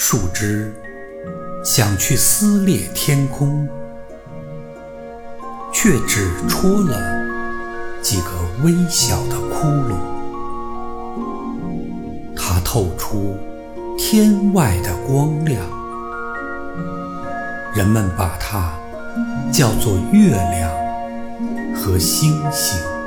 树枝想去撕裂天空却只戳了几个微小的窟窿。它透出天外的光亮人们把它叫做月亮和星星。